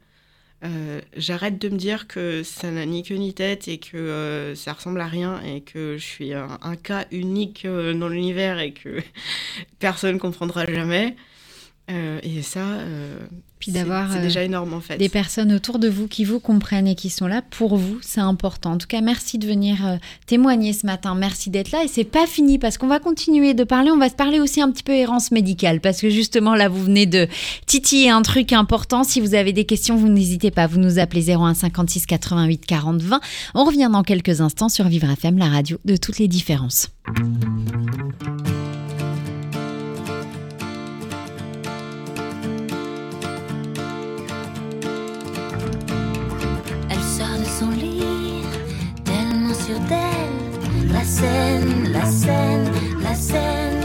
Euh, j'arrête de me dire que ça n'a ni queue ni tête et que euh, ça ressemble à rien et que je suis un, cas unique euh, dans l'univers et que personne comprendra jamais. Euh, et ça, euh, Puis c'est- d'avoir, c'est euh, déjà énorme en fait. Des personnes autour de vous qui vous comprennent et qui sont là pour vous, c'est important. En tout cas, merci de venir euh, témoigner ce matin. Merci d'être là. Et c'est pas fini parce qu'on va continuer de parler. On va se parler aussi un petit peu errance médicale parce que justement là, vous venez de titiller un truc important. Si vous avez des questions, vous n'hésitez pas. Vous nous appelez 01 56 88 40 20. On revient dans quelques instants sur Vivre FM, la radio de toutes les différences. La scène, la scène, la scène.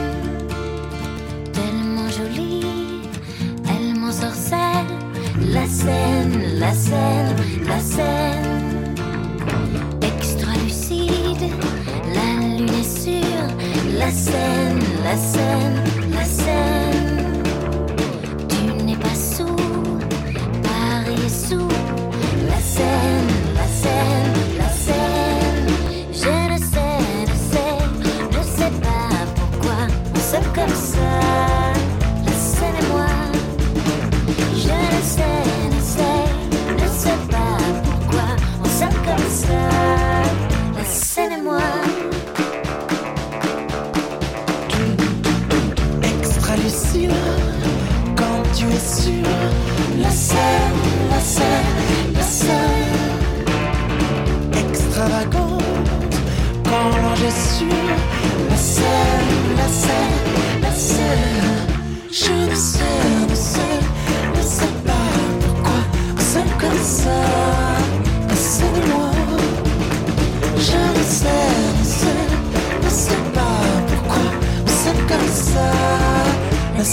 Tellement jolie, elle m'en sorcelle. La scène, la scène, la scène. Extra lucide, la lune est sûre. La scène, la scène, la scène. Tu n'es pas sous, Paris est sous. La scène, extravagante quand l'ange est sûr. La scène, la scène, la scène. Je ne sais, ne sais, ne sais pas pourquoi s'aime comme ça. La scène et moi. Je ne sais, ne sais, ne sais pas pourquoi s'aime comme ça. La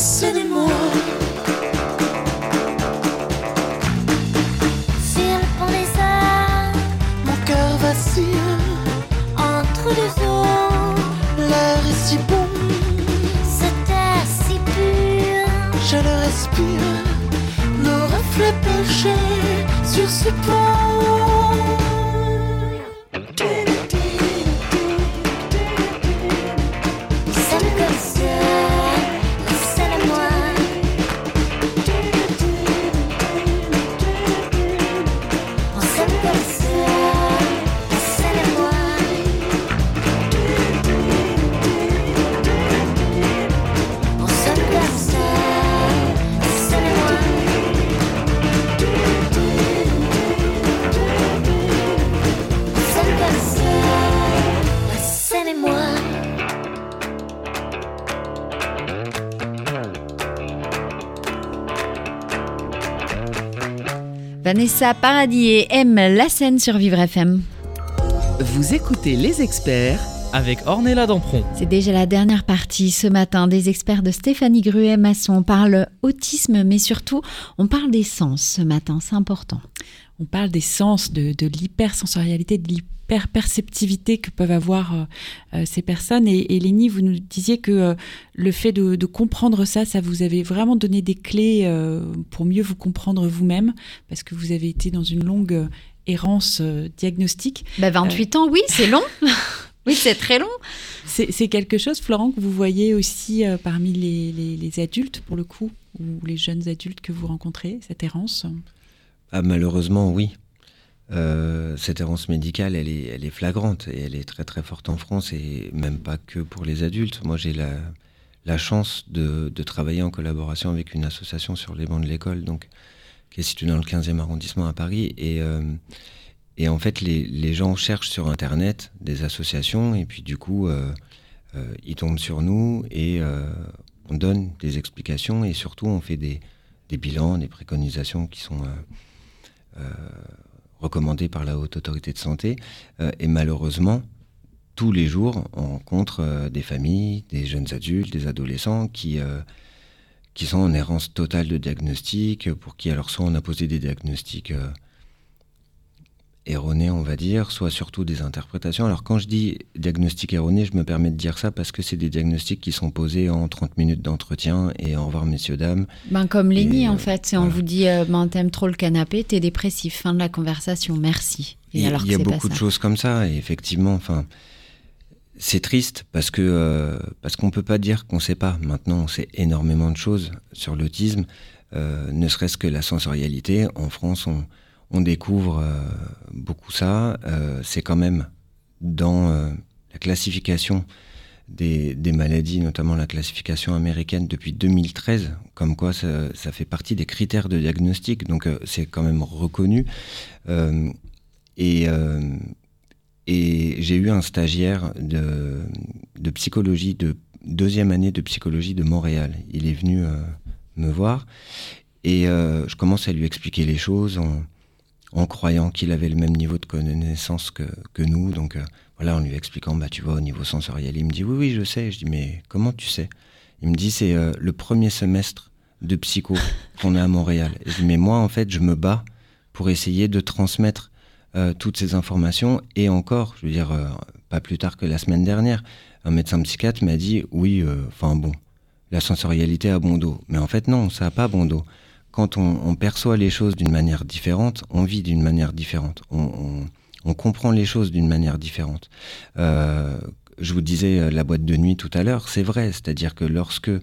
respire. Nos reflets penchés sur ce pont. Vanessa Paradis et M. La scène sur Vivre FM. Vous écoutez les experts avec Ornella Dampron. C'est déjà la dernière partie ce matin des experts de Stéphanie Gruet-Masson. On parle autisme, mais surtout, on parle des sens ce matin, c'est important. On parle des sens, de, de l'hypersensorialité, de l'hyperperceptivité que peuvent avoir euh, euh, ces personnes. Et, et Lénie, vous nous disiez que euh, le fait de, de comprendre ça, ça vous avait vraiment donné des clés euh, pour mieux vous comprendre vous-même, parce que vous avez été dans une longue errance diagnostique. Bah, 28 ans, oui, c'est long. oui, c'est très long. C'est quelque chose, Florent, que vous voyez aussi parmi les, les- les adultes, pour le coup, ou les jeunes adultes que vous rencontrez, cette errance? Ah, malheureusement, oui. Euh, cette errance médicale, elle est, elle est flagrante et elle est très très forte en France et même pas que pour les adultes. Moi, j'ai la, la chance de, de travailler en collaboration avec une association sur les bancs de l'école, donc qui est située dans le 15e arrondissement à Paris. Et, euh, et en fait, les, les gens cherchent sur Internet des associations et puis du coup, euh, euh, ils tombent sur nous et euh, on donne des explications et surtout on fait des, des bilans, des préconisations qui sont euh, recommandées par la Haute Autorité de Santé. Euh, et malheureusement, tous les jours, on rencontre euh, des familles, des jeunes adultes, des adolescents qui, euh, qui sont en errance totale de diagnostic, pour qui alors soit on a posé des diagnostics euh, erronés, on va dire, soit surtout des interprétations. Alors quand je dis diagnostic erroné, je me permets de dire ça parce que c'est des diagnostics qui sont posés en 30 minutes d'entretien et au revoir messieurs, dames. Ben, comme Lénie, Et, en euh, fait. Si on vous dit, euh, ben, t'aimes trop le canapé, t'es dépressif. Fin de la conversation. Merci. Et Il alors il que y a beaucoup de choses comme ça, et effectivement, enfin, c'est triste parce que euh, parce qu'on peut pas dire qu'on sait pas. Maintenant, on sait énormément de choses sur l'autisme, euh, ne serait-ce que la sensorialité. En France, on, on découvre euh, beaucoup ça. Euh, c'est quand même dans euh, la classification des, maladies, notamment la classification américaine depuis 2013, comme quoi ça, fait partie des critères de diagnostic, donc c'est quand même reconnu. Et, j'ai eu un stagiaire de, psychologie, de deuxième année de psychologie de Montréal. Il est venu me voir et je commence à lui expliquer les choses en croyant qu'il avait le même niveau de connaissance que, que nous. Donc euh, voilà, en lui expliquant, bah tu vois, au niveau sensoriel, il me dit oui, oui, je sais. Je dis mais comment tu sais? Il me dit c'est euh, le premier semestre de psycho qu'on a à Montréal. Et je dis mais moi en fait, je me bats pour essayer de transmettre euh, toutes ces informations. Et encore, je veux dire, pas plus tard que la semaine dernière, un médecin psychiatre m'a dit oui, enfin bon, la sensorialité a bon dos. Mais en fait, non, ça n'a pas bon dos. Quand on, perçoit les choses d'une manière différente, on vit d'une manière différente. On, comprend les choses d'une manière différente. Euh, je vous disais euh, la boîte de nuit tout à l'heure, c'est vrai. C'est-à-dire que lorsque euh,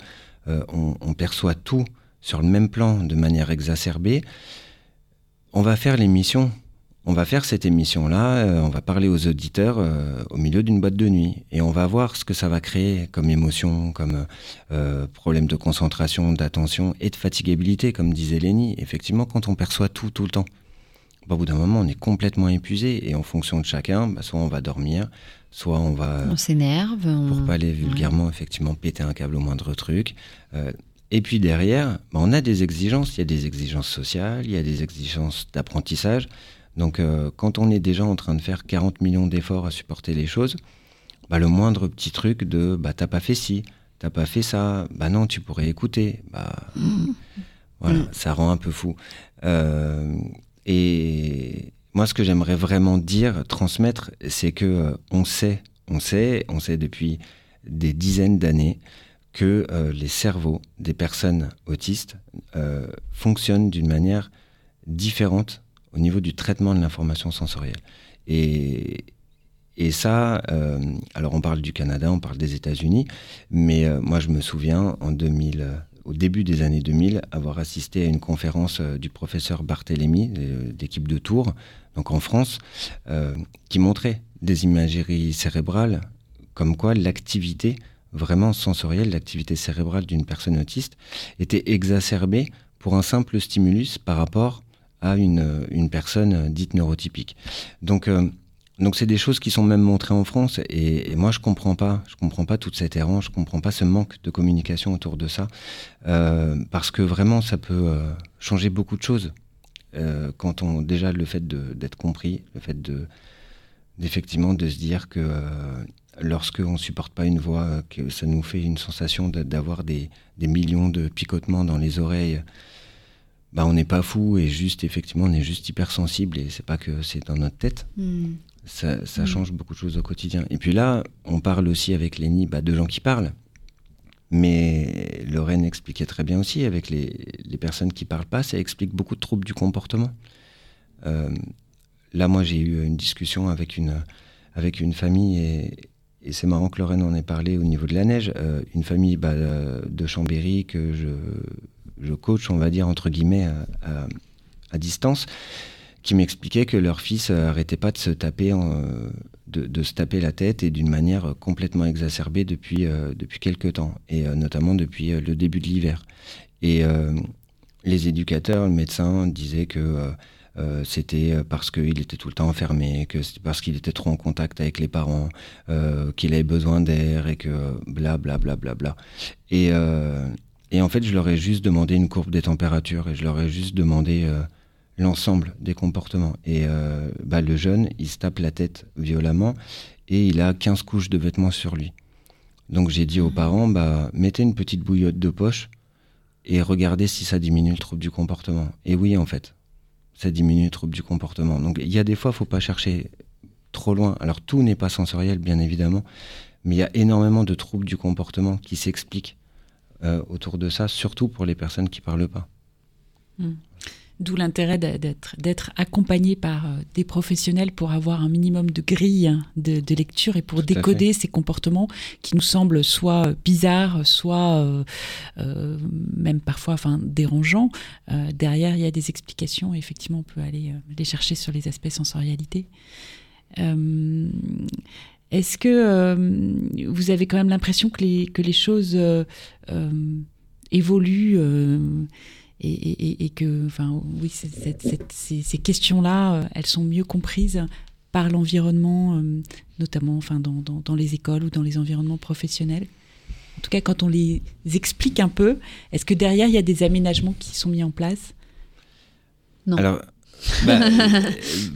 on, on perçoit tout sur le même plan de manière exacerbée, on va faire l'émission. On va faire cette émission-là, euh, on va parler aux auditeurs euh, au milieu d'une boîte de nuit et on va voir ce que ça va créer comme émotion, comme euh, problème de concentration, d'attention et de fatigabilité, comme disait Lénie. Effectivement, quand on perçoit tout tout le temps, bah, au bout d'un moment, on est complètement épuisé et en fonction de chacun, bah, soit on va dormir, soit on va On s'énerve. pour on- pas aller vulgairement, effectivement, péter un câble au moindre truc. Euh, et puis derrière, bah, on a des exigences. Il y a des exigences sociales, il y a des exigences d'apprentissage. Donc, euh, quand on est déjà en train de faire 40 millions d'efforts à supporter les choses, bah, le moindre petit truc de bah, t'as pas fait ci, t'as pas fait ça, bah non, tu pourrais écouter. Bah, voilà, ça rend un peu fou. Euh, et moi, ce que j'aimerais vraiment dire, transmettre, c'est que euh, on sait, on sait, on sait depuis des dizaines d'années que euh, les cerveaux des personnes autistes fonctionnent d'une manière différente au niveau du traitement de l'information sensorielle. Et, et ça, euh, alors on parle du Canada, on parle des États-Unis, mais euh, moi je me souviens en 2000, euh, au début des années 2000, avoir assisté à une conférence du professeur Barthélémy, d'équipe de Tours, donc en France, qui montrait des imageries cérébrales comme quoi l'activité vraiment sensorielle, l'activité cérébrale d'une personne autiste était exacerbée pour un simple stimulus par rapport à une, une personne dite neurotypique. Donc, euh, donc c'est des choses qui sont même montrées en France et, moi je comprends pas, je comprends pas toute cette errance, je comprends pas ce manque de communication autour de ça euh, parce que vraiment ça peut euh, changer beaucoup de choses quand on déjà le fait d'être compris, le fait de d'effectivement de se dire que lorsque on supporte pas une voix, que ça nous fait une sensation d'avoir des, des millions de picotements dans les oreilles. Bah, on n'est pas fou et juste effectivement on est juste hypersensible et c'est pas que c'est dans notre tête Hmm. ça, ça Mm. change beaucoup de choses au quotidien. Et puis là, on parle aussi avec Lénie bah, de gens qui parlent. Mais Lorraine expliquait très bien aussi, avec les, les personnes qui parlent pas, ça explique beaucoup de troubles du comportement. Euh, là, moi, j'ai eu une discussion avec une, avec une famille, et, et c'est marrant que Lorraine en ait parlé au niveau de la neige. Euh, une famille bah, euh, de Chambéry que je, je coach, on va dire, entre guillemets, à, distance qui m'expliquaient que leur fils euh, arrêtait pas de se taper euh, de, se taper la tête et d'une manière euh, complètement exacerbée depuis depuis quelques temps et notamment depuis le début de l'hiver. Et les éducateurs, le médecin disaient que c'était parce qu'il était tout le temps enfermé, que c'était parce qu'il était trop en contact avec les parents, qu'il avait besoin d'air et que bla bla bla bla bla. Et, et en fait, je leur ai juste demandé une courbe des températures et je leur ai juste demandé euh, l'ensemble des comportements. Et euh, bah, le jeune, il se tape la tête violemment et il a 15 couches de vêtements sur lui. Donc j'ai dit aux parents, bah, mettez une petite bouillotte de poche et regardez si ça diminue le trouble du comportement. Et oui, en fait, ça diminue le trouble du comportement. Donc il y a des fois, faut pas chercher trop loin. Alors tout n'est pas sensoriel, bien évidemment, mais il y a énormément de troubles du comportement qui s'expliquent euh, autour de ça, surtout pour les personnes qui parlent pas. D'où l'intérêt d'être accompagné par euh, des professionnels pour avoir un minimum de grille de, de lecture et pour Tout décoder ces comportements qui nous semblent soit bizarres, soit euh, euh, même parfois enfin, dérangeants. Euh, derrière, il y a des explications et effectivement, on peut aller les chercher sur les aspects sensorialité. Est-ce que euh, vous avez quand même l'impression que les, que les choses euh, euh, évoluent euh, et, et- et- que, enfin, oui, c'est- c'est- c'est- ces, ces questions-là, euh, elles sont mieux comprises par l'environnement, euh, notamment, enfin, dans, dans- dans les écoles ou dans les environnements professionnels? En tout cas, quand on les explique un peu, est-ce que derrière il y a des aménagements qui sont mis en place? Non. Alors, bah, euh,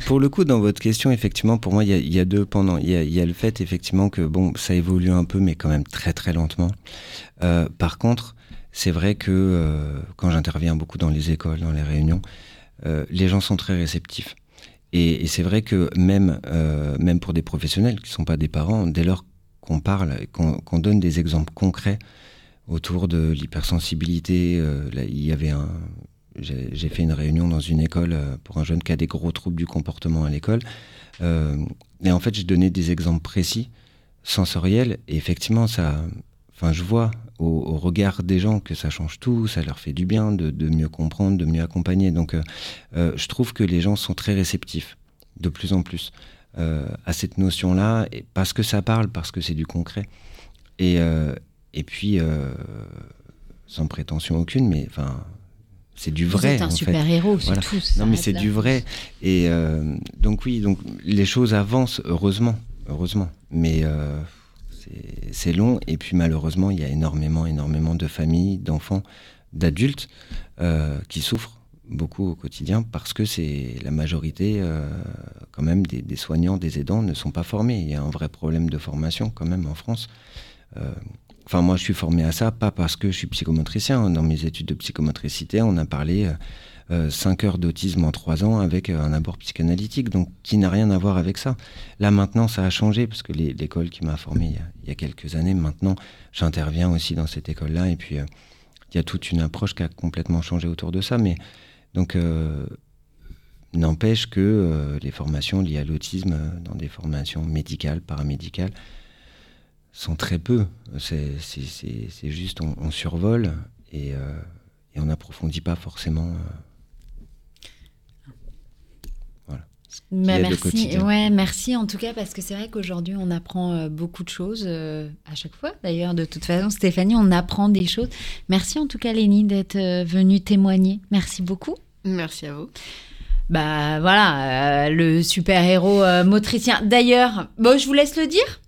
pour le coup, dans votre question, effectivement, pour moi, il y a, il y a deux pendant. Il y a, il y a le fait, effectivement, que bon, ça évolue un peu, mais quand même très très lentement. Euh, par contre, c'est vrai que euh, quand j'interviens beaucoup dans les écoles, dans les réunions, euh, les gens sont très réceptifs. Et, et c'est vrai que même, même pour des professionnels qui ne sont pas des parents, dès lors qu'on parle, qu'on donne des exemples concrets autour de l'hypersensibilité, il y avait un, j'ai fait une réunion dans une école euh, pour un jeune qui a des gros troubles du comportement à l'école. Euh, et en fait, j'ai donné des exemples précis, sensoriels. Et effectivement, ça, enfin, je vois au, regard des gens que ça change tout, ça leur fait du bien de, mieux comprendre, de mieux accompagner. Donc, euh, euh, je trouve que les gens sont très réceptifs, de plus en plus, à cette notion-là, parce que ça parle, parce que c'est du concret. Et, et puis, sans prétention aucune, mais enfin, c'est du vrai. êtes un en fait. super héros, c'est Voilà. tout. Non, mais c'est du vrai. Et euh, donc oui, donc les choses avancent heureusement, heureusement. Mais euh, c'est- c'est long. Et puis malheureusement, il y a énormément, énormément de familles, d'enfants, d'adultes euh, qui souffrent beaucoup au quotidien parce que c'est la majorité euh, quand même des, des soignants, des aidants ne sont pas formés. Il y a un vrai problème de formation quand même en France. Euh, Enfin, moi, je suis formé à ça, pas parce que je suis psychomotricien. Dans mes études de psychomotricité, on a parlé euh, 5 heures d'autisme en 3 ans avec euh, un abord psychanalytique, donc qui n'a rien à voir avec ça. Là, maintenant, ça a changé, parce que l'école qui m'a formé il y, a, quelques années, maintenant, j'interviens aussi dans cette école-là, et puis euh, il y a toute une approche qui a complètement changé autour de ça. Mais donc, euh, n'empêche que euh, les formations liées à l'autisme, euh, dans des formations médicales, paramédicales, sont très peu. C'est juste, on, on survole et, euh, et on n'approfondit pas forcément. euh, Bah, a de merci. Ouais, merci en tout cas parce que c'est vrai qu'aujourd'hui on apprend euh, beaucoup de choses euh, à chaque fois. D'ailleurs, de toute façon, Stéphanie, on apprend des choses. Merci en tout cas, Lénie, d'être venue témoigner. Merci beaucoup. Merci à vous. Bah voilà, euh, le super-héros euh, motricien. D'ailleurs, bon, je vous laisse le dire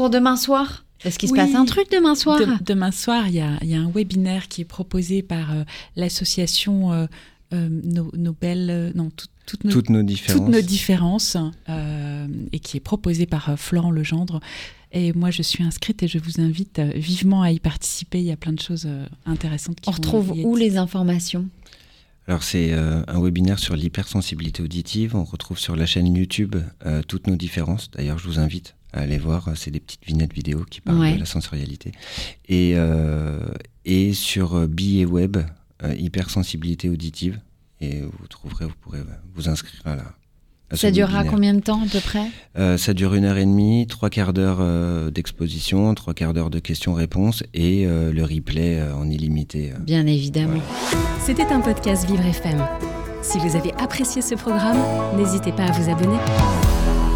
pour demain soir? Est-ce qu'il se passe un truc demain soir? De- demain soir, il y a, il y a un webinaire qui est proposé par euh, l'association euh, euh, nos, nos belles, euh, non, tout- toutes nos, Toutes nos différences. toutes nos différences, euh, et qui est proposé par euh, Florent Legendre. Et moi, je suis inscrite et je vous invite euh, vivement à y participer. Il y a plein de choses euh, intéressantes qui On vont retrouve y où les informations? Alors c'est euh, un webinaire sur l'hypersensibilité auditive. On retrouve sur la chaîne YouTube euh, toutes nos différences. D'ailleurs, je vous invite à aller voir. euh, C'est des petites vignettes vidéo qui parlent Ouais. de la sensorialité. Et, euh, et sur euh, billet web, euh, hypersensibilité auditive. Et vous trouverez, vous pourrez vous inscrire à la. Ça durera webinaire. combien de temps à peu près? Euh, ça dure une heure et demie, trois quarts d'heure euh, d'exposition, trois quarts d'heure de questions-réponses et euh, le replay euh, en illimité. euh. Bien évidemment. C'était un podcast Vivre FM. Si vous avez apprécié ce programme, n'hésitez pas à vous abonner.